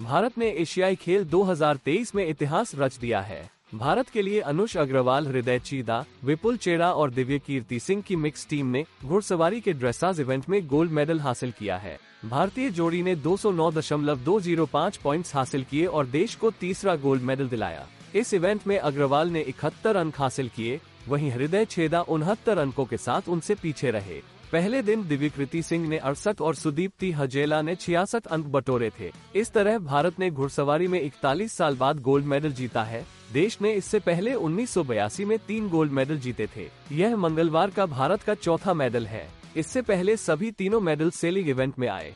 भारत ने एशियाई खेल 2023 में इतिहास रच दिया है। भारत के लिए अनुष अग्रवाल, हृदय चीदा, विपुल चेरा और दिव्य कीर्ति सिंह की मिक्स टीम ने घुड़सवारी के ड्रेसाज इवेंट में गोल्ड मेडल हासिल किया है। भारतीय जोड़ी ने 209.205 पॉइंट्स हासिल किए और देश को तीसरा गोल्ड मेडल दिलाया। इस इवेंट में अग्रवाल ने इकहत्तर अंक हासिल किए, वहीं हृदय छेदा उनहत्तर अंकों के साथ उनसे पीछे रहे। पहले दिन दिव्यकृति सिंह ने अड़सठ और सुदीप ती हजेला ने छियासठ अंक बटोरे थे। इस तरह भारत ने घुड़सवारी में 41 साल बाद गोल्ड मेडल जीता है। देश ने इससे पहले उन्नीस सौ बयासी में तीन गोल्ड मेडल जीते थे। यह मंगलवार का भारत का चौथा मेडल है। इससे पहले सभी तीनों मेडल सेलिंग इवेंट में आए।